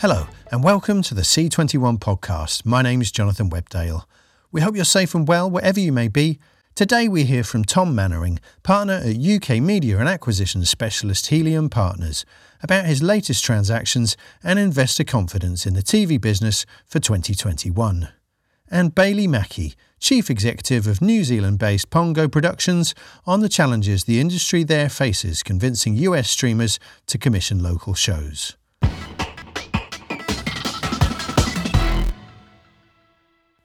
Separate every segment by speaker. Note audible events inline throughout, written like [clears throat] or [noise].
Speaker 1: Hello, and welcome to the C21 podcast. My name is Jonathan Webdale. We hope you're safe and well wherever you may be. Today we hear from Tom Mannering, partner at UK media and acquisition specialist Helium Partners, about his latest transactions and investor confidence in the TV business for 2021. And Bailey Mackey, Chief Executive of New Zealand based Pango Productions, on the challenges the industry there faces convincing US streamers to commission local shows.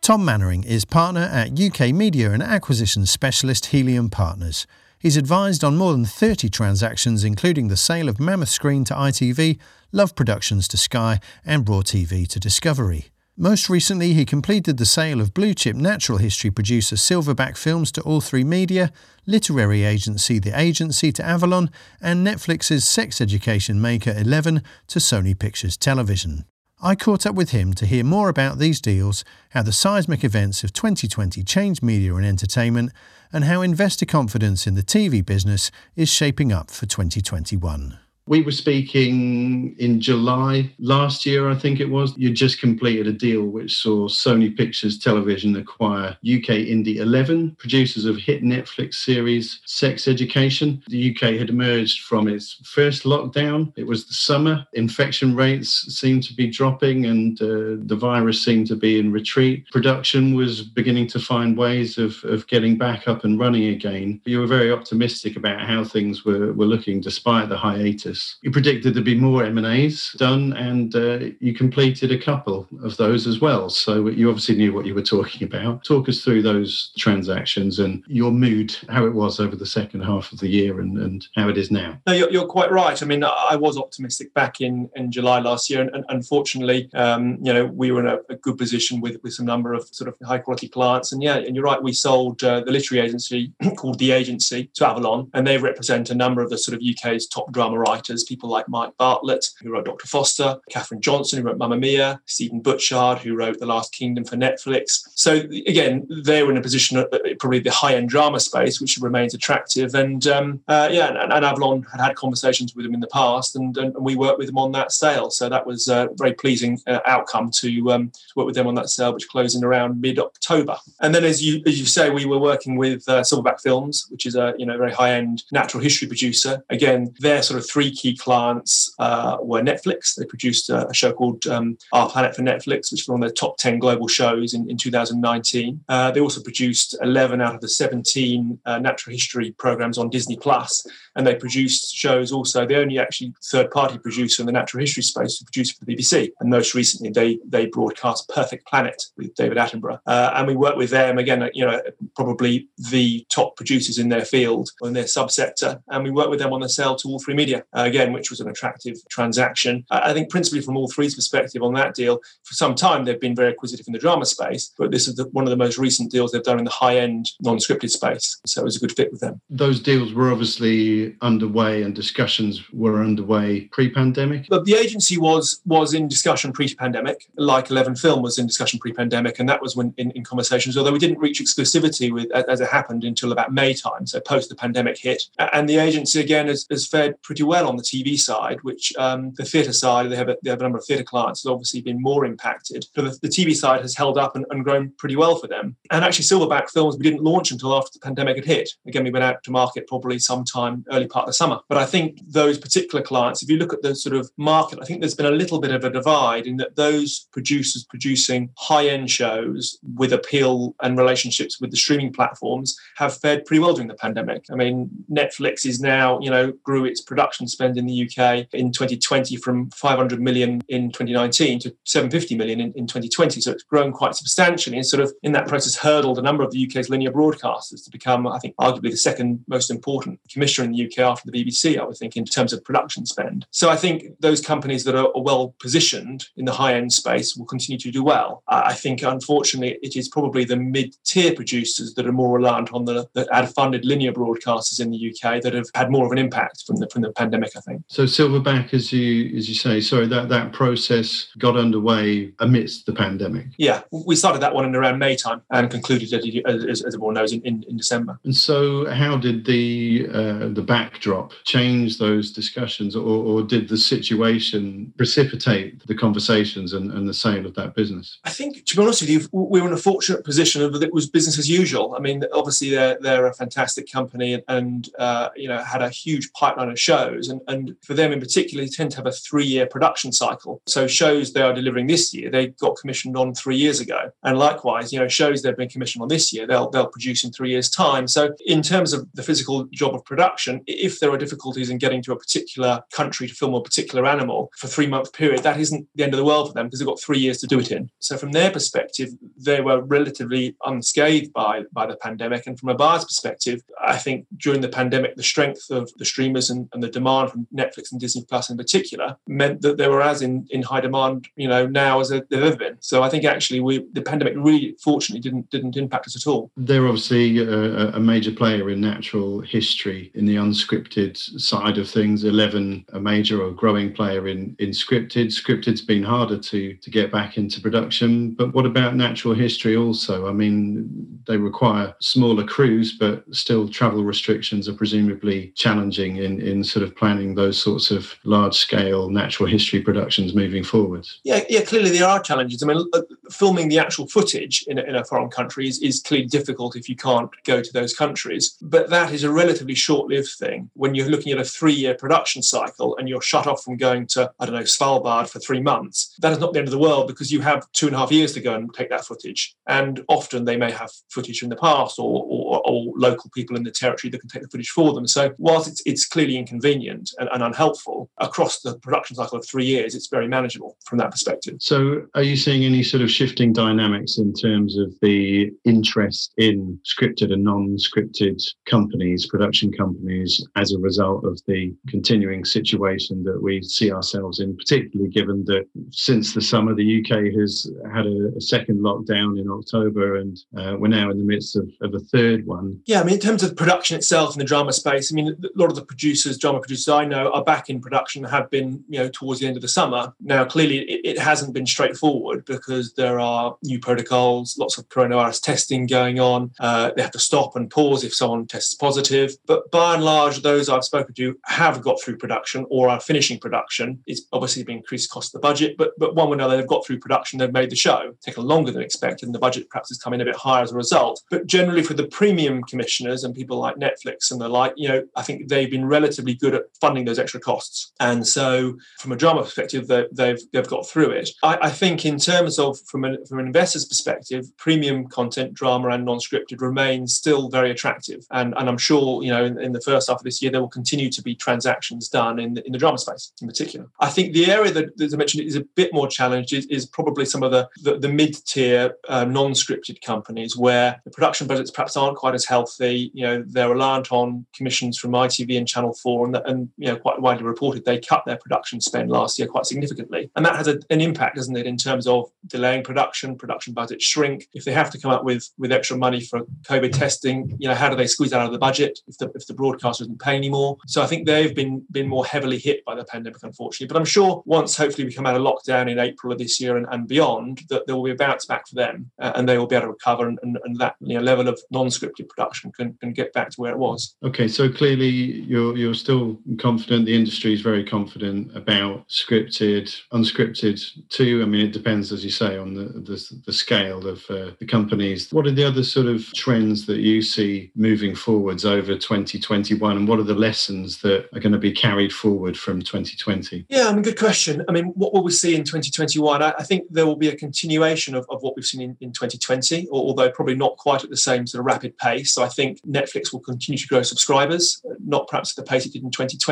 Speaker 1: Tom Mannering is partner at UK media and acquisition specialist Helium Partners. He's advised on more than 30 transactions, including the sale of Mammoth Screen to ITV, Love Productions to Sky, and Raw TV to Discovery. Most recently, he completed the sale of blue chip natural history producer Silverback Films to All3Media, literary agency The Agency to Avalon, and Netflix's sex education maker Eleven to Sony Pictures Television. I caught up with him to hear more about these deals, how the seismic events of 2020 changed media and entertainment, and how investor confidence in the TV business is shaping up for 2021.
Speaker 2: We were speaking in July last year, I think it was. You just completed a deal which saw Sony Pictures Television acquire UK Indie 11, producers of hit Netflix series Sex Education. The UK had emerged from its first lockdown. It was the summer. Infection rates seemed to be dropping and uh, the virus seemed to be in retreat. Production was beginning to find ways of, of getting back up and running again. You were very optimistic about how things were, were looking despite the hiatus. You predicted there'd be more M&As done and uh, you completed a couple of those as well. So you obviously knew what you were talking about. Talk us through those transactions and your mood, how it was over the second half of the year and, and how it is now.
Speaker 3: No, you're, you're quite right. I mean, I was optimistic back in, in July last year. And, and unfortunately, um, you know, we were in a, a, good position with, with some number of sort of high quality clients. And yeah, and you're right, we sold uh, the literary agency [clears throat] called The Agency to Avalon, and they represent a number of the sort of UK's top drama writers writers, people like Mike Bartlett, who wrote Dr. Foster, Catherine Johnson, who wrote Mamma Mia, Stephen Butchard, who wrote The Last Kingdom for Netflix. So again, they were in a position at probably the high-end drama space, which remains attractive. And um, uh, yeah, and, and, Avalon had had conversations with them in the past, and, and, we worked with them on that sale. So that was a very pleasing uh, outcome to, um, to, work with them on that sale, which closed in around mid-October. And then, as you as you say, we were working with uh, Silverback Films, which is a you know very high-end natural history producer. Again, their sort of three key clients uh, were Netflix. They produced a, a show called um, Our Planet for Netflix, which was one of their top 10 global shows in, in 2019. Uh, they also produced 11 out of the 17 uh, natural history programs on Disney Plus, and they produced shows also. The only actually third party producer in the natural history space to produce for the BBC. And most recently, they they broadcast Perfect Planet with David Attenborough. Uh, and we worked with them again, you know, probably the top producers in their field or in their subsector. And we worked with them on the sale to All3Media. Uh, again, which was an attractive transaction. I think principally from all three's perspective on that deal, for some time they've been very acquisitive in the drama space, but this is the, one of the most recent deals they've done in the high end non scripted space. So it was a good fit with them.
Speaker 2: Those deals were obviously underway and discussions were underway pre pandemic.
Speaker 3: But the agency was was in discussion pre pandemic, like 11 Film was in discussion pre pandemic, and that was when in, in conversations, although we didn't reach exclusivity with as it happened until about May time, so post the pandemic hit. And the agency again has, has fared pretty well on the TV TV side, which um, the theatre side, they have, a, they have a number of theatre clients, has obviously been more impacted. But the, the TV side has held up and, and, grown pretty well for them. And actually, Silverback Films, we didn't launch until after the pandemic had hit. Again, we went out to market probably sometime early part of the summer. But I think those particular clients, if you look at the sort of market, I think there's been a little bit of a divide in that those producers producing high end shows with appeal and relationships with the streaming platforms have fared pretty well during the pandemic. I mean, Netflix is now, you know, grew its production spend in the UK in 2020 from 500 million in 2019 to 750 million in, in 2020. So it's grown quite substantially and sort of in that process hurdled a number of the UK's linear broadcasters to become, I think, arguably the second most important commissioner in the UK after the BBC, I would think, in terms of production spend. So I think those companies that are well positioned in the high end space will continue to do well. I think, unfortunately, it is probably the mid tier producers that are more reliant on the, the ad funded linear broadcasters in the UK that have had more of an impact from the, from the pandemic I think.
Speaker 2: So Silverback, as you as you say, sorry, that that process got underway amidst the pandemic.
Speaker 3: Yeah, we started that one in around May time and concluded it, as, as everyone knows, in, in, in, December.
Speaker 2: And so, how did the uh, the backdrop change those discussions, or, or did the situation precipitate the conversations and, and the sale of that business?
Speaker 3: I think, to be honest with you, we were in a fortunate position of that it was business as usual. I mean, obviously they're they're a fantastic company and, and uh, you know had a huge pipeline of shows, and, and for them in particular, they tend to have a three year production cycle. So shows they are delivering this year, they got commissioned on three years ago, and likewise, you know, shows they've been commissioned on this year, they'll they'll produce in three years' time. So in terms of the physical job of production, if there are difficulties in getting to a particular country to film a particular animal for three month period, that isn't the end of the world for them because they've got three years to do it in. So from their perspective, they were relatively unscathed by by the pandemic, and from a buyer's perspective, I think during the pandemic, the strength of the streamers and, and the demand from Netflix and Disney Plus in particular meant that they were as in, in high demand, you know, now as they've ever been. So I think actually we the pandemic really fortunately didn't didn't impact us at all.
Speaker 2: They're obviously uh, a, a major player in natural history in the unscripted side of things. Eleven a major or growing player in in scripted. Scripted's been harder to to get back into production, but what about natural history also? I mean, they require smaller crews, but still travel restrictions are presumably challenging in in sort of planning those sorts of large scale natural history productions moving forward.
Speaker 3: Yeah, yeah. Clearly there are challenges. I mean, filming the actual footage in a, in a foreign country is, is clearly difficult if you can't go to those countries. But that is a relatively short-lived thing. When you're looking at a three-year production cycle and you're shut off from going to I don't know Svalbard for three months, that is not the end of the world because you have two and a half years to go and take that footage. And often they may have footage from the past or, or, or local people in the territory that can take the footage for them. So whilst it's, it's clearly inconvenient and, and unhelpful across the production cycle of three years, it's very manageable from that perspective.
Speaker 2: So are you seeing any sort of shifting dynamics in terms of the interest in scripted and non-scripted companies, production companies, as a result of the continuing situation that we see ourselves in, particularly given that since the summer, the UK has had a, a second lockdown in October and uh, we're now in the midst of, of, a third one.
Speaker 3: Yeah, I mean, in terms of production itself in the drama space, I mean, a lot of the producers, drama producers I know are back in production, have been, you know, towards the end of the summer. Now, clearly, it, it hasn't been straightforward because there are new protocols, lots of coronavirus testing going on. Uh, they have to stop and pause if someone tests positive. But by and large, those I've spoken to have got through production or are finishing production. It's obviously been increased cost of the budget, but but one way or another, they've got through production, they've made the show. Taken longer than expected, and the budget perhaps has come in a bit higher as a result. But generally, for the premium commissioners and people like Netflix and the like, you know, I think they've been relatively good at funding those extra costs. And so, from a drama perspective, they, they've they've got through it. I, I think in terms of from an from an investor's perspective, premium content, drama and non-scripted remains still very attractive. And and I'm sure you know in, in the first half of this year there will continue to be transactions done in the, in the drama space in particular. I think the area that, as I mentioned, is a bit more challenged is, is probably some of the the, the mid-tier uh, non-scripted companies where the production budgets perhaps aren't quite as healthy. You know they're reliant on commissions from ITV and Channel Four, and, and you know quite widely reported they cut their production spend last year quite significantly, and that has a, an impact, doesn't it, in terms of delaying production, production budgets shrink. If they have to come up with with extra money for COVID testing, you know how do they squeeze that out of the budget if the if the broadcaster doesn't pay anymore? So I think they've been been more heavily hit by the pandemic, unfortunately. But I'm sure once hopefully we come out of lockdown in April of this year and, and beyond, that there will be a bounce back for them uh, and they will be able to recover and, and, and that you know, level of non-scripted production can, can get back to where it was.
Speaker 2: Okay, so clearly you're you're still confident. The industry is very confident about scripted, unscripted too. I mean, it depends, as you say, on the the, the scale of uh, the companies. What are the other sort of trends that you see moving forwards over 2021, and what are the lessons that are going to be carried forward from 2020?
Speaker 3: Yeah, I mean, good question. I mean, what will we see in 2021? I, I think there will be a continuation of, of what we've seen in, in 2020, although probably not quite at the same sort of rapid pace. So I think Netflix will continue to grow subscribers, not perhaps at the pace it did in 2020.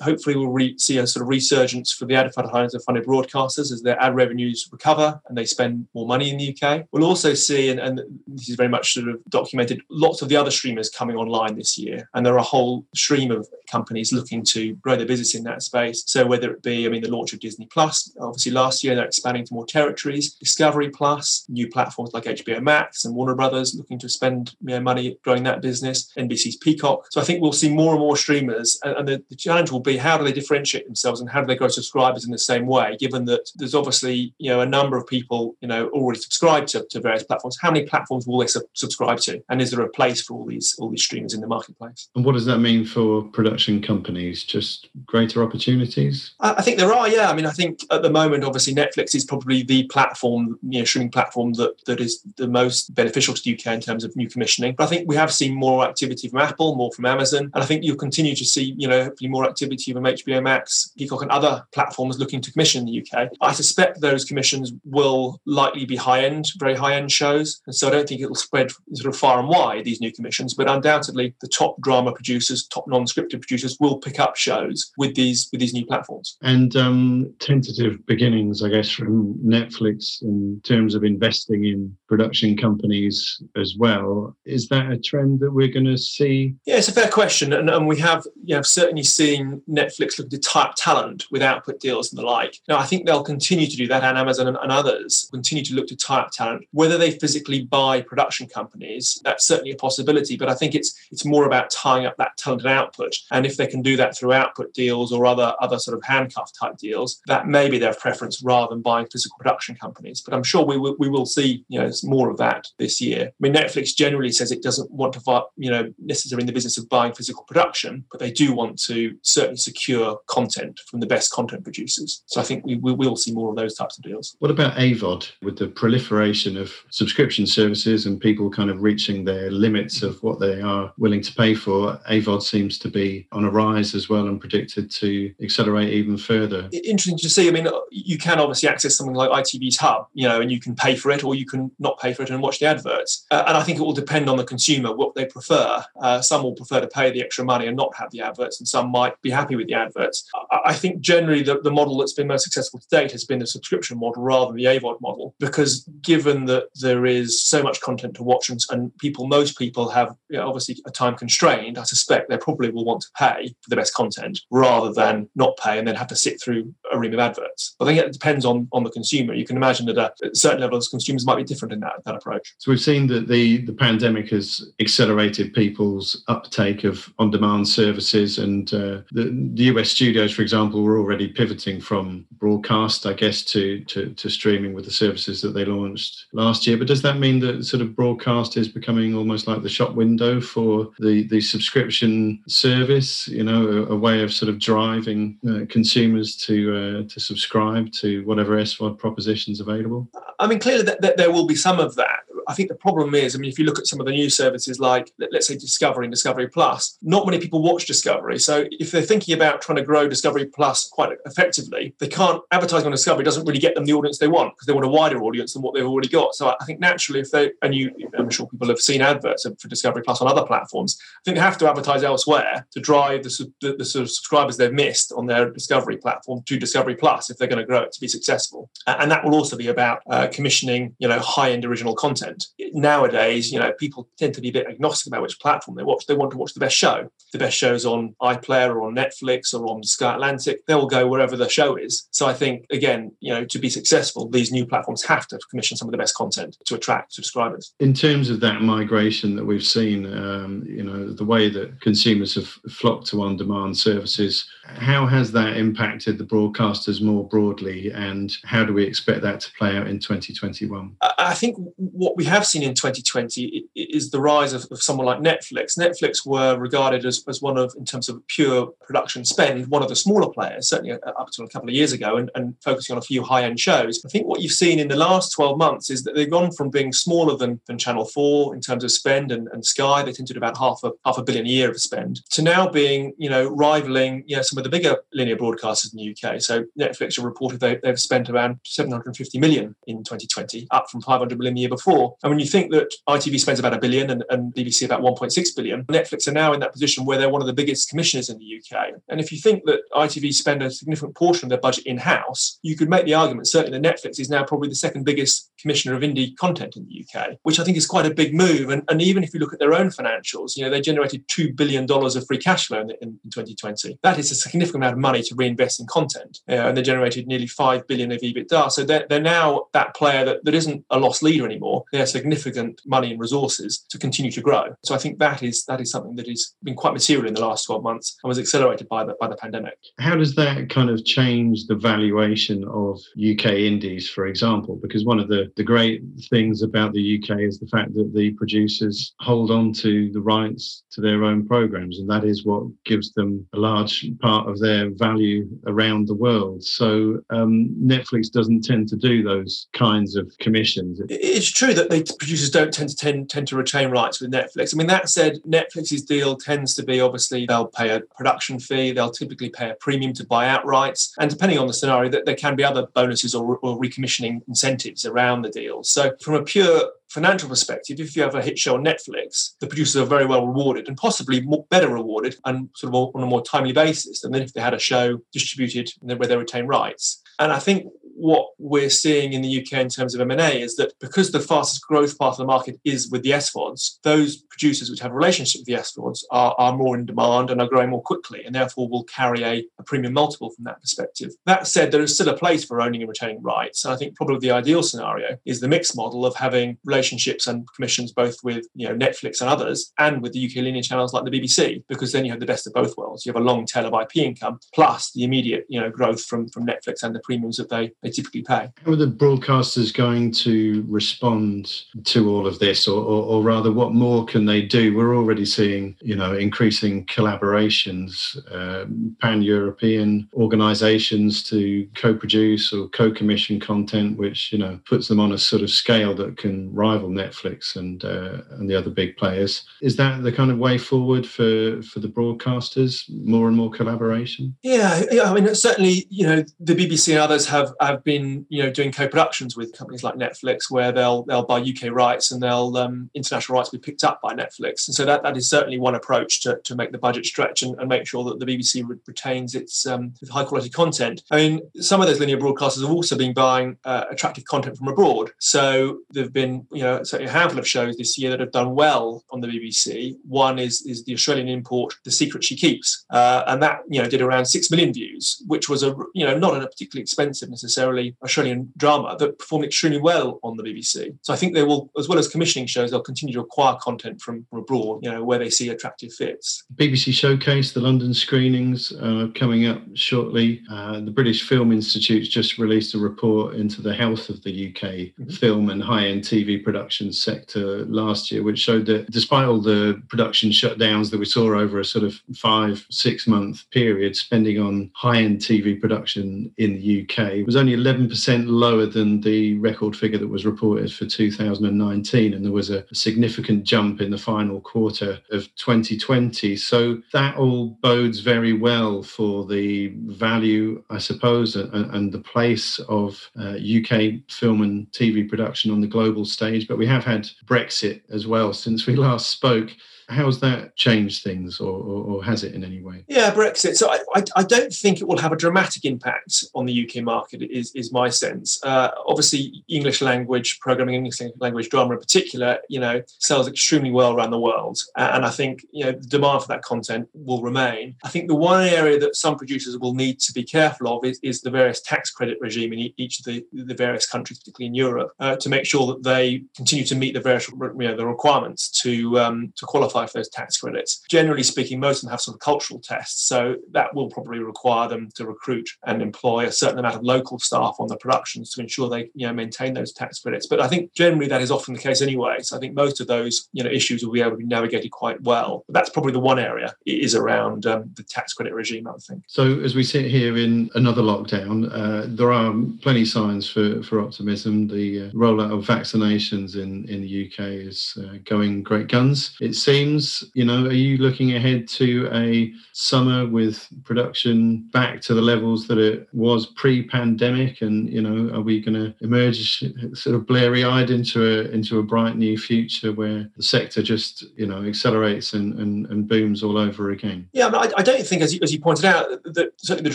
Speaker 3: Hopefully, we'll re- see a sort of resurgence for the advertiser funded broadcasters as their ad revenues recover and they spend more money in the UK. We'll also see, and, and this is very much sort of documented, lots of the other streamers coming online this year. And there are a whole stream of companies looking to grow their business in that space. So whether it be, I mean, the launch of Disney Plus, obviously last year they're expanding to more territories, Discovery Plus, new platforms like HBO Max and Warner Brothers looking to spend you know, money growing that business, NBC's Peacock. So I think we'll see more and more streamers, and, and the, the challenge will be how do they differentiate themselves and how do they grow subscribers in the same way, given that there's obviously you know a number of people you know already subscribed to, to various platforms. How many platforms will they sub- subscribe to, and is there a place for all these all these streamers in the marketplace?
Speaker 2: And what does that mean for production companies? Just greater opportunities?
Speaker 3: I, I think there are. Yeah, I mean, I think at the moment, obviously, Netflix is probably the platform, you know, streaming platform that that is the most beneficial to the UK in terms of new commissioning. But I think we have seen more activity from Apple, more from Amazon, and I think you'll continue to see, you know, more activity from HBO Max, Peacock, and other platforms looking to commission in the UK. I suspect those commissions will likely be high end, very high end shows, and so I don't think it will spread sort of far and wide these new commissions. But undoubtedly, the top drama producers, top non-scripted producers, will pick up shows with these with these new platforms.
Speaker 2: And um, tentative beginnings, I guess, from Netflix in terms of investing in production companies as well. Is that a trend that we're going to see?
Speaker 3: Yeah, it's a fair question, and, and we have you know certainly seen Netflix look to type talent with output deals and the like. Now, I think they'll continue to do that, and Amazon and, and others continue to look to tie up talent. Whether they physically buy production companies, that's certainly a possibility. But I think it's it's more about tying up that talent and output, and if they can do that through output deals or other other sort of handcuff type deals, that may be their preference rather than buying physical production companies. But I'm sure we will we will see you know more of that this year. I mean, Netflix generally says it doesn't want to you know necessarily in the business of buying physical production, but they do want to certainly secure content from the best content producers. So I think we, we will see more of those types of deals.
Speaker 2: What about AVOD with the proliferation of subscription services and people kind of reaching their limits of what they are willing to pay for? AVOD seems to be on a rise as well and predicted to accelerate even further.
Speaker 3: Interesting to see. I mean, you can obviously access something like ITV's Hub, you know, and you can pay for it or you can not pay for it and watch the adverts. Uh, and I think it will depend on the consumer what they prefer. Uh, some will prefer to pay the extra money and not have the adverts, and some might be happy with the adverts. I, think generally the, the model that's been most successful to date has been the subscription model rather than the AVOD model, because given that there is so much content to watch and, and people, most people have you know, obviously a time constrained, I suspect they probably will want to pay for the best content rather than not pay and then have to sit through a ream of adverts. But I think it depends on, on the consumer. You can imagine that a, at certain levels, consumers might be different in that, that approach.
Speaker 2: So we've seen that the, the pandemic has accelerated people's uptake of on-demand services and uh, the, the US studios, for example, were already pivoting from broadcast, I guess, to, to, to streaming with the services that they launched last year. But does that mean that sort of broadcast is becoming almost like the shop window for the, the subscription service, you know, a, a way of sort of driving uh, consumers to uh, to subscribe to whatever SVOD propositions available?
Speaker 3: I mean, clearly that, that there will be some of that. I think the problem is, I mean, if you look at some of the new services like, let's say, Discovery and Discovery Plus, not many people watch Discovery. So if they're thinking about trying to grow Discovery Plus quite effectively, they can't advertise on Discovery doesn't really get them the audience they want because they want a wider audience than what they've already got. So I think naturally, if they and you, I'm sure people have seen adverts for Discovery Plus on other platforms. I think they have to advertise elsewhere to drive the, the, the sort of subscribers they've missed on their Discovery platform to Discovery Plus if they're going to grow it to be successful. And that will also be about uh, commissioning, you know, high-end original content. Nowadays, you know, people tend to be a bit agnostic about which platform they watch. They want to watch the best show. The best shows on iPlayer or on Netflix or on Sky Atlantic. They'll go wherever the show is. So I think again, you know, to be successful, these new platforms have to commission some of the best content to attract subscribers.
Speaker 2: In terms of that migration that we've seen, um, you know, the way that consumers have flocked to on-demand services, how has that impacted the broadcasters more broadly, and how do we expect that to play out in 2021?
Speaker 3: I think what we have seen in 2020 is the rise of, of someone like Netflix. Netflix were regarded as, as one of, in terms of pure production spend, one of the smaller players, certainly uh, up to a couple of years ago, and, and focusing on a few high-end shows. I think what you've seen in the last 12 months is that they've gone from being smaller than, than Channel 4 in terms of spend and, and Sky, they tend to do about half a half a billion a year of spend, to now being, you know, rivaling, you know, some some of the bigger linear broadcasters in the UK. So Netflix have reported they, they've spent around 750 million in 2020, up from 500 million the year before. And when you think that ITV spends about a billion and, and BBC about 1.6 billion, Netflix are now in that position where they're one of the biggest commissioners in the UK. And if you think that ITV spend a significant portion of their budget in house, you could make the argument certainly that Netflix is now probably the second biggest commissioner of indie content in the UK, which I think is quite a big move. And, and even if you look at their own financials, you know, they generated $2 billion of free cash flow in, in, in 2020. That is a significant amount of money to reinvest in content. Uh, and they generated nearly 5 billion of EBITDA. So they're, they're now that player that, that isn't a lost leader anymore. They significant money and resources to continue to grow. So I think that is that is something that has been quite material in the last 12 months and was accelerated by the by the pandemic.
Speaker 2: How does that kind of change the valuation of UK indies, for example? Because one of the, the great things about the UK is the fact that the producers hold on to the rights to their own programs, and that is what gives them a large part of their value around the world. So um, Netflix doesn't tend to do those kinds of commissions.
Speaker 3: It's true that the producers don't tend to tend, tend to retain rights with Netflix. I mean, that said, Netflix's deal tends to be obviously they'll pay a production fee, they'll typically pay a premium to buy out rights, and depending on the scenario, that there can be other bonuses or, or recommissioning incentives around the deal. So, from a pure financial perspective, if you have a hit show on Netflix, the producers are very well rewarded and possibly more, better rewarded and sort of on a more timely basis than if they had a show distributed where they retain rights. And I think what we're seeing in the UK in terms of M&A is that because the fastest growth part of the market is with the SVODs, those producers which have a relationship with the SVODs are, are more in demand and are growing more quickly and therefore will carry a, a premium multiple from that perspective. That said, there is still a place for owning and retaining rights. And I think probably the ideal scenario is the mixed model of having relationships and commissions both with you know Netflix and others and with the UK linear channels like the BBC, because then you have the best of both worlds. You have a long tail of IP income plus the immediate you know growth from, from Netflix and the premiums that they they typically pay.
Speaker 2: How are the broadcasters going to respond to all of this, or, or, or rather, what more can they do? We're already seeing, you know, increasing collaborations, um, pan-European organisations to co-produce or co-commission content, which you know puts them on a sort of scale that can rival Netflix and uh, and the other big players. Is that the kind of way forward for for the broadcasters? More and more collaboration.
Speaker 3: Yeah, yeah. I mean, certainly, you know, the BBC and others have have been you know doing co-productions with companies like Netflix, where they'll they'll buy UK rights and they'll um, international rights be picked up by Netflix, and so that, that is certainly one approach to, to make the budget stretch and, and make sure that the BBC re- retains its um, high quality content. I mean, some of those linear broadcasters have also been buying uh, attractive content from abroad, so there've been you know certainly a handful of shows this year that have done well on the BBC. One is is the Australian import, The Secret She Keeps, uh, and that you know did around six million views, which was a you know not a particularly expensive necessarily Australian drama that performed extremely well on the BBC. So I think they will, as well as commissioning shows, they'll continue to acquire content from, abroad, you know, where they see attractive fits.
Speaker 2: BBC Showcase, the London screenings are coming up shortly. Uh, the British Film Institute just released a report into the health of the UK mm-hmm. film and high-end TV production sector last year, which showed that despite all the production shutdowns that we saw over a sort of five, six month period, spending on high-end TV production in the UK was only 11% lower than the record figure that was reported for 2019. And there was a significant jump in the final quarter of 2020. So that all bodes very well for the value, I suppose, and, and the place of uh, UK film and TV production on the global stage. But we have had Brexit as well since we last spoke. How's that changed things, or, or, or, has it in any way?
Speaker 3: Yeah, Brexit. So I, I, I, don't think it will have a dramatic impact on the UK market. Is is my sense. Uh, obviously, English language programming, English language drama in particular, you know, sells extremely well around the world, and I think you know the demand for that content will remain. I think the one area that some producers will need to be careful of is, is the various tax credit regime in each of the, the various countries, particularly in Europe, uh, to make sure that they continue to meet the various you know, the requirements to um, to qualify qualify for those tax credits. Generally speaking, most of them have sort of cultural tests, so that will probably require them to recruit and employ a certain amount of local staff on the productions to ensure they you know maintain those tax credits. But I think generally that is often the case anyway. So I think most of those you know issues will be able to be navigated quite well. But that's probably the one area is around um, the tax credit regime. I think.
Speaker 2: So as we sit here in another lockdown, uh, there are plenty of signs for for optimism. The uh, rollout of vaccinations in in the UK is uh, going great guns. It seems games? You know, are you looking ahead to a summer with production back to the levels that it was pre-pandemic? And you know, are we going to emerge sort of blurry-eyed into a into a bright new future where the sector just you know accelerates and and, and booms all over again?
Speaker 3: Yeah, I, I don't think, as you, as you pointed out, that certainly the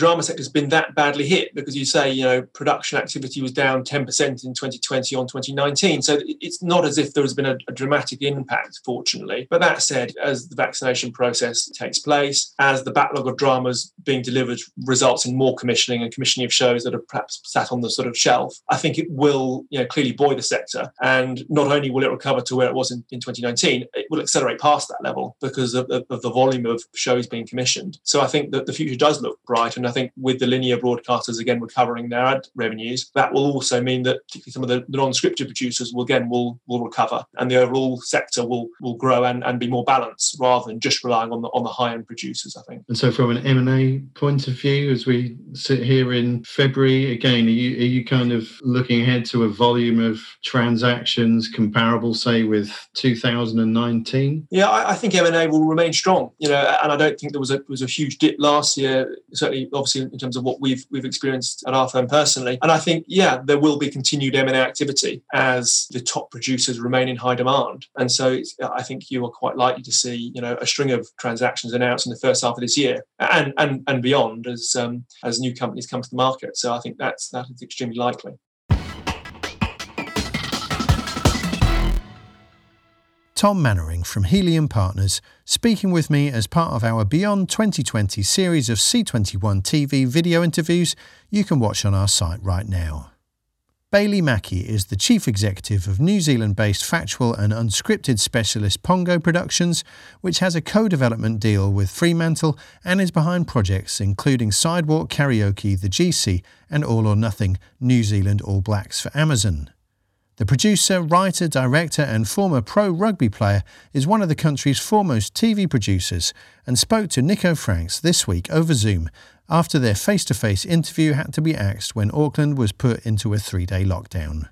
Speaker 3: drama sector has been that badly hit because you say you know production activity was down 10% in 2020 on 2019. So it's not as if there has been a, a dramatic impact, fortunately. But that said, as the vaccination process takes place, as the backlog of dramas being delivered results in more commissioning and commissioning of shows that are perhaps sat on the sort of shelf, I think it will you know clearly buoy the sector. And not only will it recover to where it was in, in 2019, it will accelerate past that level because of, of, of the volume of shows being commissioned. So I think that the future does look bright. And I think with the linear broadcasters again recovering their ad revenues, that will also mean that particularly some of the, the non-scripted producers will again will will recover and the overall sector will will grow and, and be more balanced rather than just relying on the on the high end producers, I think.
Speaker 2: And so from an M and A point of view, as we sit here in February, again, are you are you kind of looking ahead to a volume of transactions comparable, say, with 2019?
Speaker 3: Yeah, I, I think M and A will remain strong. You know, and I don't think there was a was a huge dip last year. Certainly, obviously, in terms of what we've we've experienced at our firm personally. And I think, yeah, there will be continued M and A activity as the top producers remain in high demand. And so, I think you are quite likely to see, you know, a string of transactions announced in the first half of this year and and and beyond as um, as new companies come to the market. So I think that's that is extremely likely.
Speaker 1: Tom Mannering from Helium Partners, speaking with me as part of our Beyond 2020 series of C21 TV video interviews you can watch on our site right now. Bailey Mackey is the Chief Executive of New Zealand based factual and unscripted specialist Pango Productions, which has a co development deal with Fremantle and is behind projects including Sidewalk Karaoke, the GC, and All or Nothing, New Zealand All Blacks for Amazon. The producer, writer, director, and former pro rugby player is one of the country's foremost TV producers and spoke to Nico Franks this week over Zoom after their face to face interview had to be axed when Auckland was put into a three day lockdown.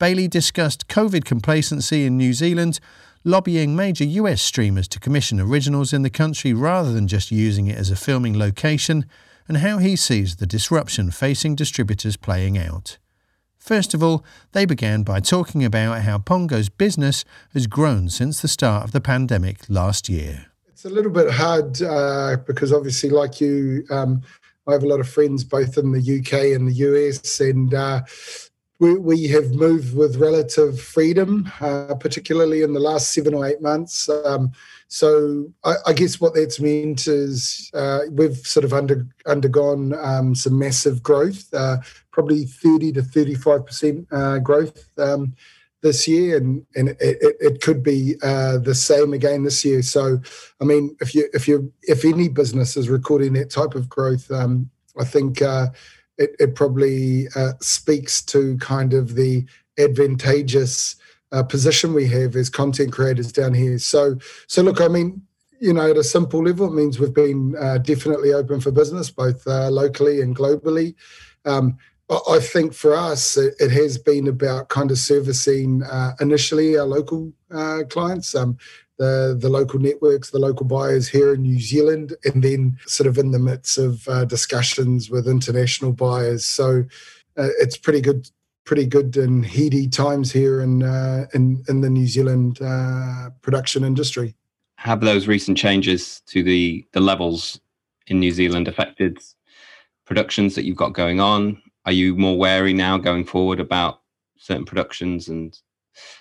Speaker 1: Bailey discussed COVID complacency in New Zealand, lobbying major US streamers to commission originals in the country rather than just using it as a filming location, and how he sees the disruption facing distributors playing out. First of all, they began by talking about how Pango's business has grown since the start of the pandemic last year.
Speaker 4: A little bit hard uh, because obviously, like you, um, I have a lot of friends both in the UK and the US, and uh, we, we, have moved with relative freedom, uh, particularly in the last seven or eight months. Um, so I, I, guess what that's meant is uh, we've sort of under, undergone um, some massive growth, uh, probably 30 to 35% uh, growth um, this year, and and it, it, could be uh, the same again this year. So, I mean, if you if you if any business is recording that type of growth, um, I think uh, it, it probably uh, speaks to kind of the advantageous uh, position we have as content creators down here. So, so look, I mean, you know, at a simple level, it means we've been uh, definitely open for business, both uh, locally and globally. Um, I think for us, it, has been about kind of servicing uh, initially our local uh, clients, um, the the local networks, the local buyers here in New Zealand, and then sort of in the midst of uh, discussions with international buyers. So uh, it's pretty good, pretty good and heady times here in uh, in in the New Zealand uh, production industry.
Speaker 5: Have those recent changes to the the levels in New Zealand affected productions that you've got going on? Are you more wary now going forward about certain productions and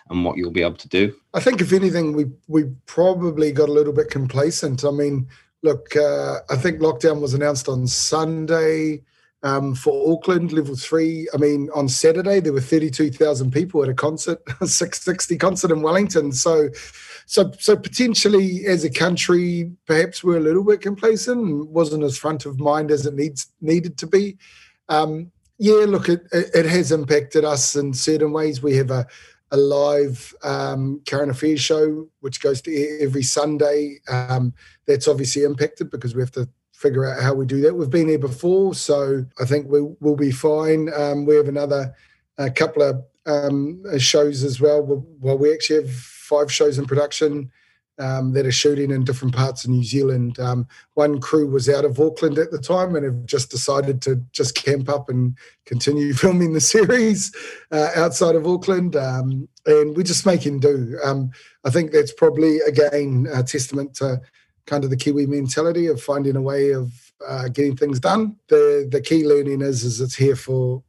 Speaker 5: and what you'll be able to do?
Speaker 4: I think if anything, we we probably got a little bit complacent. I mean, look, uh, I think lockdown was announced on Sunday. Um, for Auckland, level three. I mean, on Saturday there were thirty-two thousand people at a concert, [laughs] Six60 concert in Wellington. So, so, so potentially as a country, perhaps we're a little bit complacent. wasn't as front of mind as it needs needed to be. Um, yeah, look, it, it has impacted us in certain ways. We have a, a live um, current affairs show which goes to air every Sunday. Um, that's obviously impacted because we have to figure out how we do that. We've been there before, so I think we, will be fine. Um, we have another a couple of um, shows as well. Well, we actually have five shows in production um, that are shooting in different parts of New Zealand. Um, one crew was out of Auckland at the time and have just decided to just camp up and continue [laughs] filming the series uh, outside of Auckland. Um, and we're just making do. Um, I think that's probably, again, a testament to kind of the Kiwi mentality of finding a way of uh, getting things done. The the key learning is is it's here for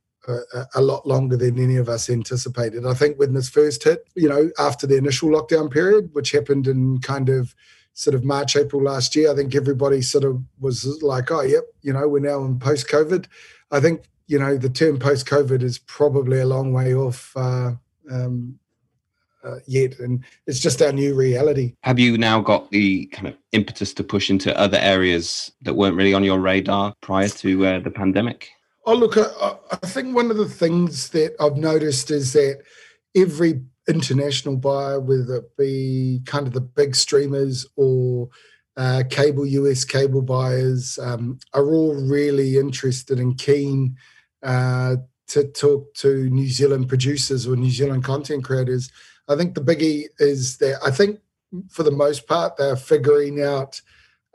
Speaker 4: a, lot longer than any of us anticipated. I think when this first hit, you know, after the initial lockdown period, which happened in kind of sort of March, April last year, I think everybody sort of was like, oh, yep, you know, we're now in post COVID. I think, you know, the term post COVID is probably a long way off. Uh, um, uh, yet, and it's just our new reality.
Speaker 5: Have you now got the kind of impetus to push into other areas that weren't really on your radar prior to uh, the pandemic?
Speaker 4: Oh, look, I, I think one of the things that I've noticed is that every international buyer, whether it be kind of the big streamers or uh, cable US cable buyers, um, are all really interested and keen uh, to talk to New Zealand producers or New Zealand content creators. I think the biggie is that I think for the most part they're figuring out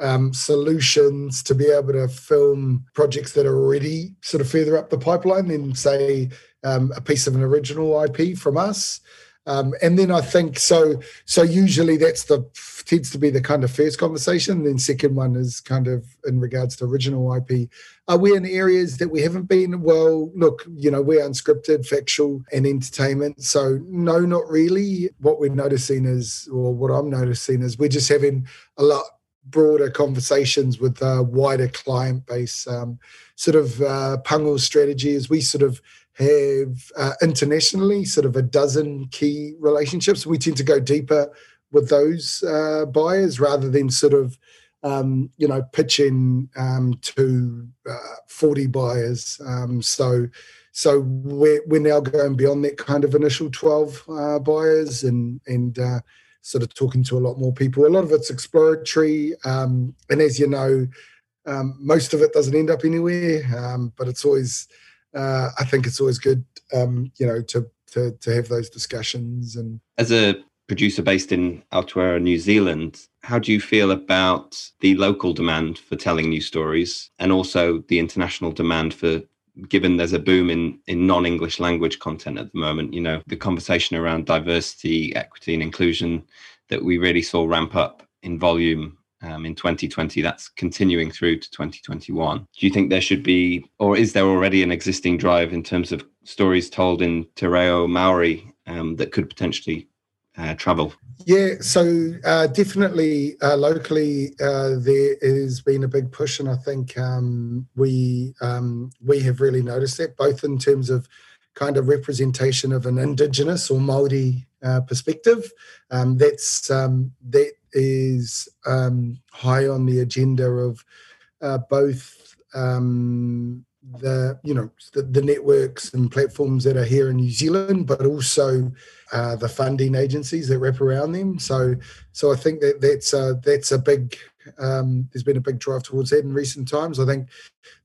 Speaker 4: um, solutions to be able to film projects that are already sort of further up the pipeline than, say, um, a piece of an original IP from us. Um, and then I think so. So usually that's the tends to be the kind of first conversation. Then second one is kind of in regards to original IP. Are we in areas that we haven't been? Well, look, you know, we're unscripted, factual, and entertainment. So no, not really. What we're noticing is, or what I'm noticing is, we're just having a lot broader conversations with a wider client base. Um, sort of uh, Pango's strategy is we sort of have uh, internationally sort of a dozen key relationships. We tend to go deeper with those uh, buyers rather than sort of um, you know pitching um, to uh, 40 buyers. Um, so so we're, we're now going beyond that kind of initial 12 uh, buyers and and uh, sort of talking to a lot more people. A lot of it's exploratory, um, and as you know, um, most of it doesn't end up anywhere. Um, but it's always, uh, I think it's always good, um, you know, to, to to have those discussions. And
Speaker 5: as a producer based in Aotearoa, New Zealand, how do you feel about the local demand for telling new stories, and also the international demand for given there's a boom in in non-english language content at the moment you know the conversation around diversity equity and inclusion that we really saw ramp up in volume um, in 2020 that's continuing through to 2021 do you think there should be or is there already an existing drive in terms of stories told in te reo maori um, that could potentially uh, travel?
Speaker 4: Yeah, so uh, definitely uh, locally uh, there has been a big push, and I think um, we um, we have really noticed that both in terms of kind of representation of an Indigenous or Maori uh, perspective. Um, that's um, that is um, high on the agenda of uh, both um, the you know the, the, networks and platforms that are here in New Zealand, but also uh, the funding agencies that wrap around them. So so I think that that's a, that's a big um, there's been a big drive towards that in recent times. I think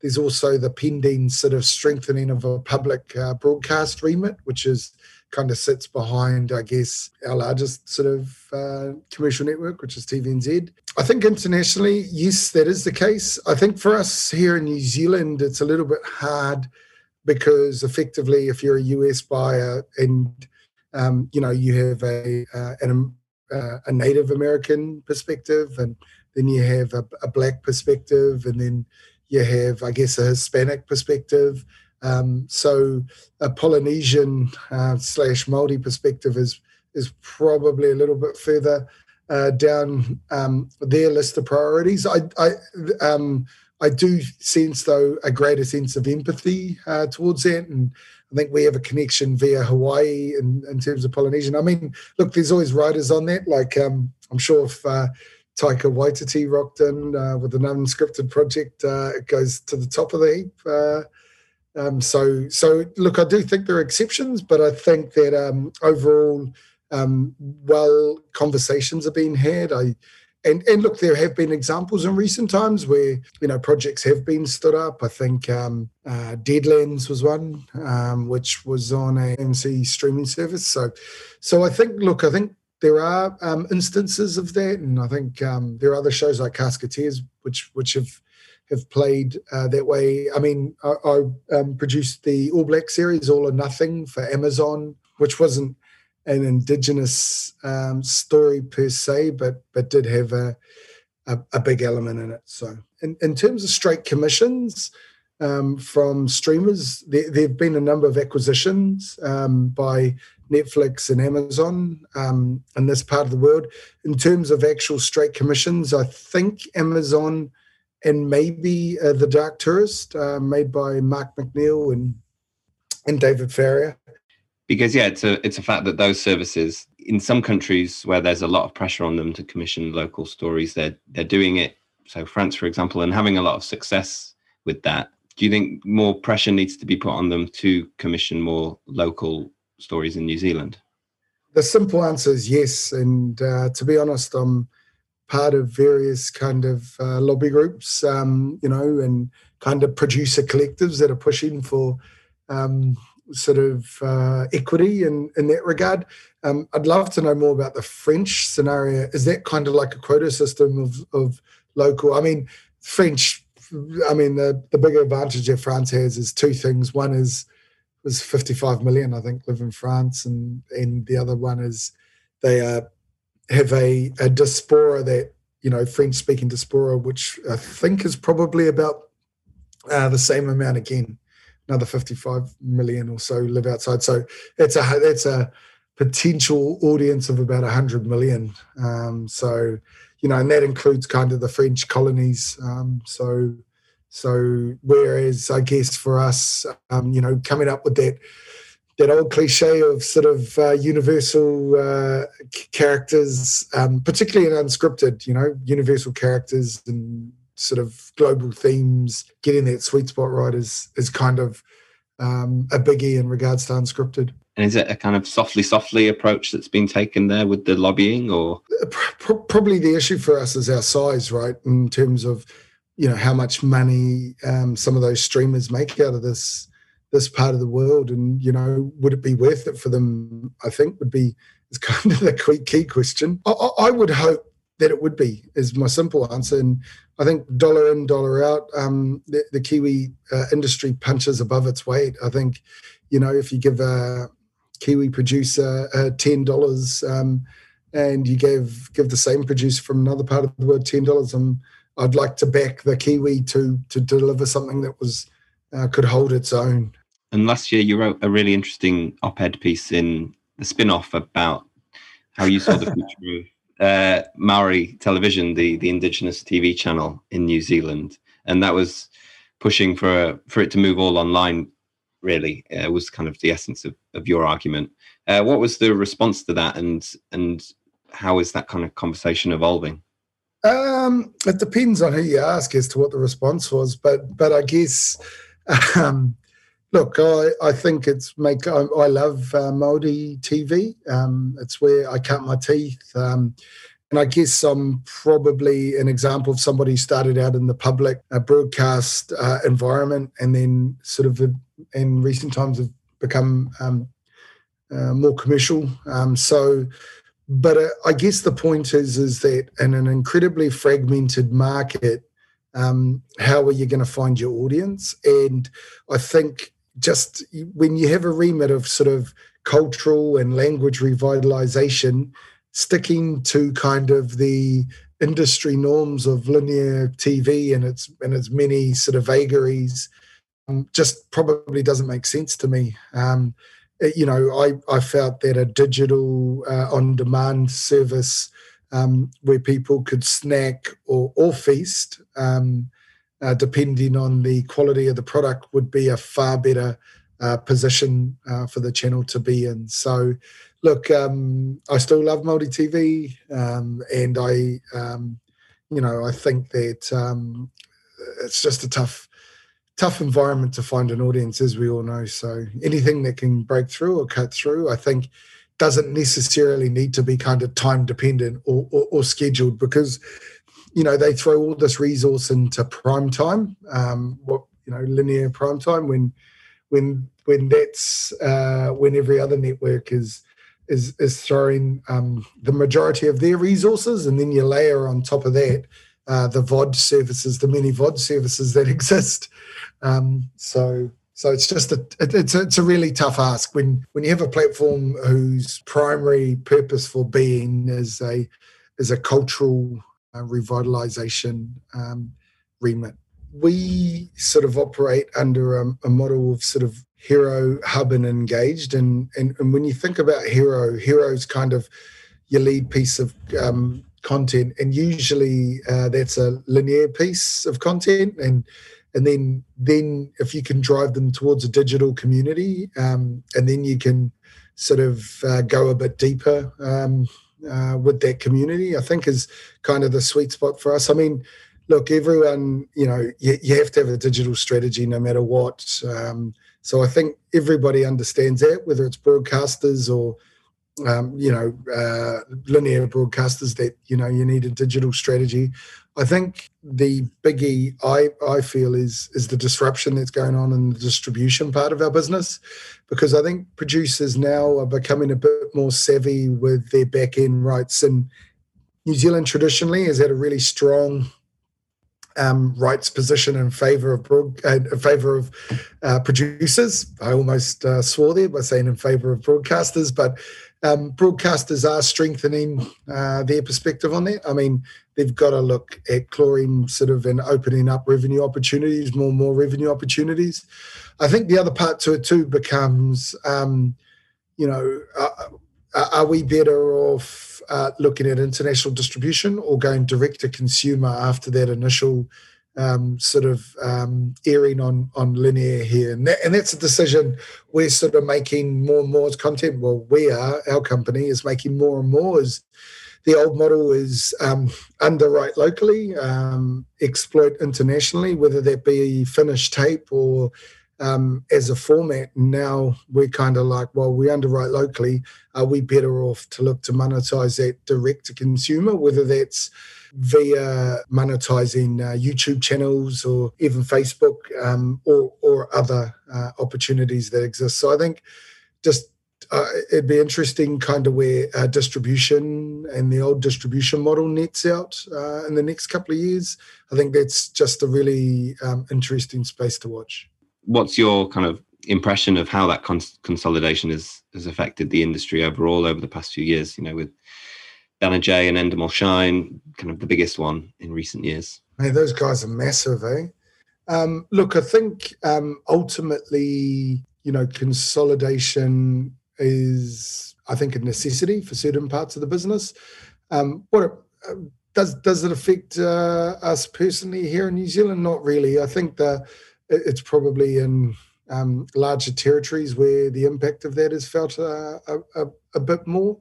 Speaker 4: there's also the pending sort of strengthening of a public uh, broadcast remit, which is kind of sits behind, I guess, our largest sort of uh, commercial network, which is TVNZ. I think internationally, yes, that is the case. I think for us here in New Zealand, it's a little bit hard because effectively, if you're a US buyer and um, you know you have a uh, an, uh, a Native American perspective, and then you have a, a black perspective, and then you have, I guess, a Hispanic perspective um, so a Polynesian uh, slash Maori perspective is is probably a little bit further uh, down um, their list of priorities. I I, um, I do sense though a greater sense of empathy uh, towards that, and I think we have a connection via Hawaii in, in terms of Polynesian. I mean, look, there's always writers on that. Like um, I'm sure if uh, Taika Waititi rocked in uh, with an unscripted project, uh, it goes to the top of the heap. Um, so, so look, I do think there are exceptions, but I think that um, overall, um, well, conversations are being had. I and and look, there have been examples in recent times where you know projects have been stood up. I think um, uh, Deadlands was one, um, which was on AMC streaming service. So, so I think, look, I think there are um, instances of that, and I think um, there are other shows like Casketeers which which have have played uh, that way. I mean, I, I um, produced the All Black series, All or Nothing, for Amazon, which wasn't an indigenous um, story per se, but but did have a, a, a big element in it. So, in, in terms of straight commissions um, from streamers, there, there, have been a number of acquisitions um, by Netflix and Amazon um, in this part of the world. In terms of actual straight commissions, I think Amazon and maybe uh, The Dark Tourist, uh, made by Mark McNeil and and David Farrier.
Speaker 5: Because yeah, it's a it's a fact that those services in some countries where there's a lot of pressure on them to commission local stories, they're they're doing it. So France, for example, and having a lot of success with that. Do you think more pressure needs to be put on them to commission more local stories in New Zealand?
Speaker 4: The simple answer is yes. And uh, to be honest, I'm part of various kind of uh, lobby groups, um, you know, and kind of producer collectives that are pushing for um, sort of uh, equity in, in that regard. Um, I'd love to know more about the French scenario. Is that kind of like a quota system of, of local? I mean, French. I mean, the, the bigger advantage that France has is two things. One is was 55 million, I think, live in France, and and the other one is they are have a, a diaspora that you know French speaking diaspora, which I think is probably about uh, the same amount again. Another 55 million or so live outside. So it's a it's a potential audience of about 100 million. Um, so you know, and that includes kind of the French colonies. Um, so so whereas I guess for us, um, you know, coming up with that that old cliche of sort of uh, universal uh, characters, um, particularly in unscripted, you know, universal characters and sort of global themes, getting that sweet spot right is is kind of um, a biggie in regards to unscripted.
Speaker 5: And is it a kind of softly, softly approach that's been taken there with the lobbying, or
Speaker 4: probably the issue for us is our size, right? In terms of you know how much money um, some of those streamers make out of this this part of the world and you know would it be worth it for them i think would be is [laughs] kind of the key question. I, I, would hope that it would be is my simple answer and i think dollar in dollar out um, the, the, kiwi uh, industry punches above its weight. I think you know if you give a kiwi producer uh, $10 um, and you give give the same producer from another part of the world $10 i'm I'd like to back the Kiwi to to deliver something that was uh, could hold its own.
Speaker 5: And last year, you wrote a really interesting op-ed piece in the spin-off about how you saw the [laughs] future of uh, Maori television, the the indigenous TV channel in New Zealand, and that was pushing for for it to move all online. Really, uh, was kind of the essence of, of your argument. Uh, what was the response to that, and and how is that kind of conversation evolving?
Speaker 4: Um, it depends on who you ask as to what the response was, but but I guess um, look, I, I think it's make I, I love uh, Maori TV. Um, it's where I cut my teeth, um, and I guess I'm probably an example of somebody who started out in the public uh, broadcast uh, environment, and then sort of in recent times have become um, uh, more commercial. Um, so but uh, I guess the point is is that in an incredibly fragmented market, um, how are you going to find your audience? And I think just when you have a remit of sort of cultural and language revitalization, sticking to kind of the industry norms of linear TV and its and its many sort of vagaries, um, just probably doesn't make sense to me. Um, uh, you know, I, I felt that a digital uh, on demand service um, where people could snack or, or feast, um, uh, depending on the quality of the product, would be a far better uh, position uh, for the channel to be in. So, look, um, I still love Maori TV, um, and I, um, you know, I think that um, it's just a tough tough environment to find an audience, as we all know. So anything that can break through or cut through, I think, doesn't necessarily need to be kind of time dependent or, or, or scheduled because you know they throw all this resource into prime time, um, what you know linear prime time when when when that's uh, when every other network is is is throwing um, the majority of their resources, and then you layer on top of that uh, the VOD services, the many VOD services that [laughs] exist. Um, so so it's just a it's a, it's a really tough ask. When when you have a platform whose primary purpose for being is a is a cultural uh, revitalization um, remit. We sort of operate under a, a, model of sort of hero hub and engaged, and, and and when you think about hero, hero's kind of your lead piece of um, content, and usually uh, that's a linear piece of content, and and then then if you can drive them towards a digital community, um, and then you can sort of uh, go a bit deeper um, uh, with that community, I think is kind of the sweet spot for us. I mean, look, everyone, you know, you, you have to have a digital strategy no matter what. Um, so I think everybody understands that, whether it's broadcasters or um, you know, uh, linear broadcasters that you know you need a digital strategy. I think the biggie I, I feel is is the disruption that's going on in the distribution part of our business, because I think producers now are becoming a bit more savvy with their back end rights. And New Zealand traditionally has had a really strong um, rights position in favour of broad, uh, in favour of uh, producers. I almost uh, swore there by saying in favour of broadcasters, but um, broadcasters are strengthening uh, their perspective on that. I mean, they've got to look at chlorine sort of and opening up revenue opportunities, more and more revenue opportunities. I think the other part to it too becomes, um, you know, uh, uh are we better off uh, looking at international distribution or going direct to consumer after that initial um, sort of um, airing on on linear here, and, that, and that's a decision we're sort of making more and more as content. Well, we are our company is making more and more as the old model is um, underwrite locally, um, exploit internationally, whether that be finished tape or um, as a format. Now we're kind of like, well, we underwrite locally. Are we better off to look to monetize that direct to consumer, whether that's via monetizing uh, YouTube channels or even Facebook um, or, or other uh, opportunities that exist. So I think just uh, it'd be interesting kind of where uh, distribution and the old distribution model nets out uh, in the next couple of years. I think that's just a really um, interesting space to watch.
Speaker 5: What's your kind of impression of how that cons- consolidation has has affected the industry overall over the past few years? You know, with Banijay and Endemol Shine, kind of the biggest one in recent years.
Speaker 4: Hey, those guys are massive, eh? Um, look, I think um, ultimately, you know, consolidation is, I think, a necessity for certain parts of the business. Um, what it, uh, does does it affect uh, us personally here in New Zealand? Not really. I think that it's probably in um, larger territories where the impact of that is felt uh, a, a, a, bit more.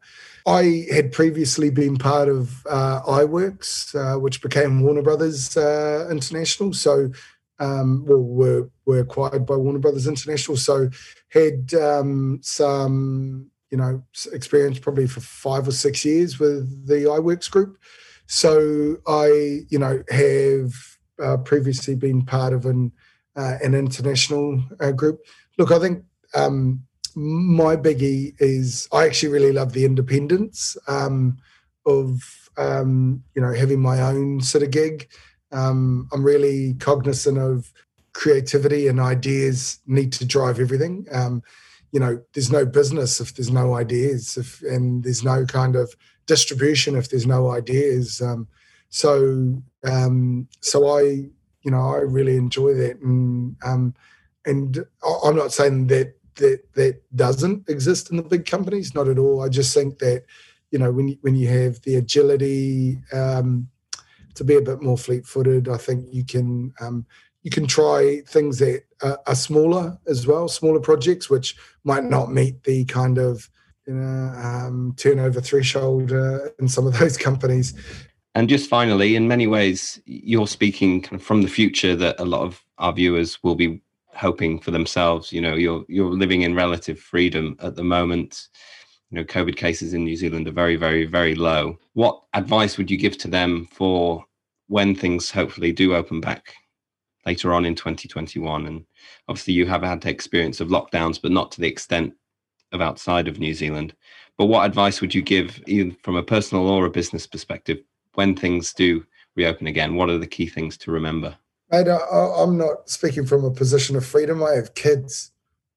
Speaker 4: I had previously been part of uh, Eyeworks, uh, which became Warner Brothers uh, International. So, um, well, were were acquired by Warner Brothers International. So, had um, some you know experience probably for five or six years with the Eyeworks group. So, I you know have uh, previously been part of an uh, an international uh, group. Look, I think um, my biggie is I actually really love the independence um, of um, you know having my own sort of gig. Um, I'm really cognizant of creativity and ideas need to drive everything. Um, you know, there's no business if there's no ideas, if, and there's no kind of distribution if there's no ideas. Um, so, so I you know, I really enjoy that, and um, and I'm not saying that that that doesn't exist in the big companies, not at all. I just think that you know when you, when you have the agility um, to be a bit more fleet-footed, I think you can um, you can try things that are, are smaller as well, smaller projects which might not meet the kind of you know um, turnover threshold uh, in some of [laughs] those companies
Speaker 5: and just finally, in many ways, you're speaking kind of from the future that a lot of our viewers will be hoping for themselves. You know, you're you're living in relative freedom at the moment. You know, COVID cases in New Zealand are very, very, very low. What advice would you give to them for when things hopefully do open back later on in 2021? And obviously, you have had experience of lockdowns, but not to the extent of outside of New Zealand. But what advice would you give, either from a personal or a business perspective, when things do reopen again? What are the key things to remember?
Speaker 4: Mate, I, am not speaking from a position of freedom. I have kids,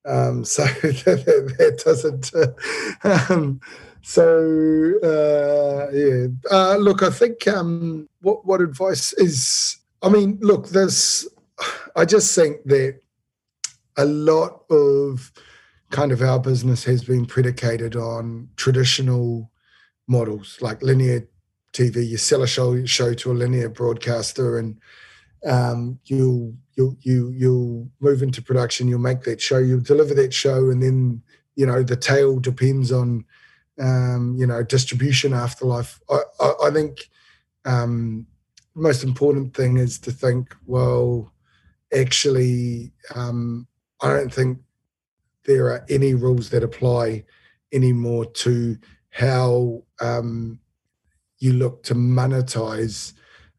Speaker 4: um, [laughs] so that, that doesn't. Uh, [laughs] um, so uh, yeah, uh, look, I think um, what what advice is? I mean, look, there's. I just think that a lot of kind of our business has been predicated on traditional models like linear TV. You sell a show show to a linear broadcaster, and um, you'll you'll you you'll move into production. You'll make that show. You'll deliver that show, and then you know the tail depends on um, you know distribution afterlife. I, I, I think um, most important thing is to think. Well, actually, um, I don't think there are any rules that apply anymore to how um, you look to monetize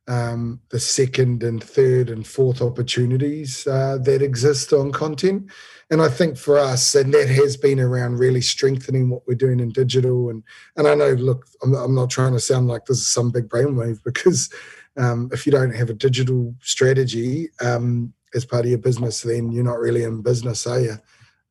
Speaker 4: um, the second and third and fourth opportunities uh, that exist on content. And I think for us, and that has been around really strengthening what we're doing in digital. And and I know, look, I'm, I'm not trying to sound like this is some big brainwave [laughs] because um, if you don't have a digital strategy um, as part of your business, then you're not really in business, are you?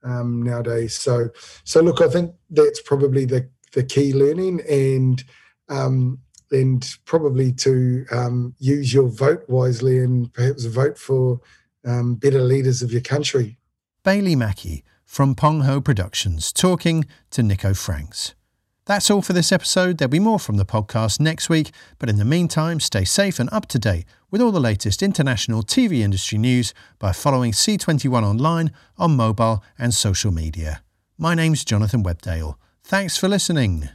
Speaker 4: Um, nowadays, so so look, I think that's probably the the key learning, and um, and probably to um, use your vote wisely and perhaps vote for um, better leaders of your country.
Speaker 1: Bailey Mackey from Pango Productions talking to Nico Franks. That's all for this episode. There'll be more from the podcast next week, but in the meantime, stay safe and up to date with all the latest international TV industry news by following C21 online on mobile and social media. My name's Jonathan Webdale. Thanks for listening.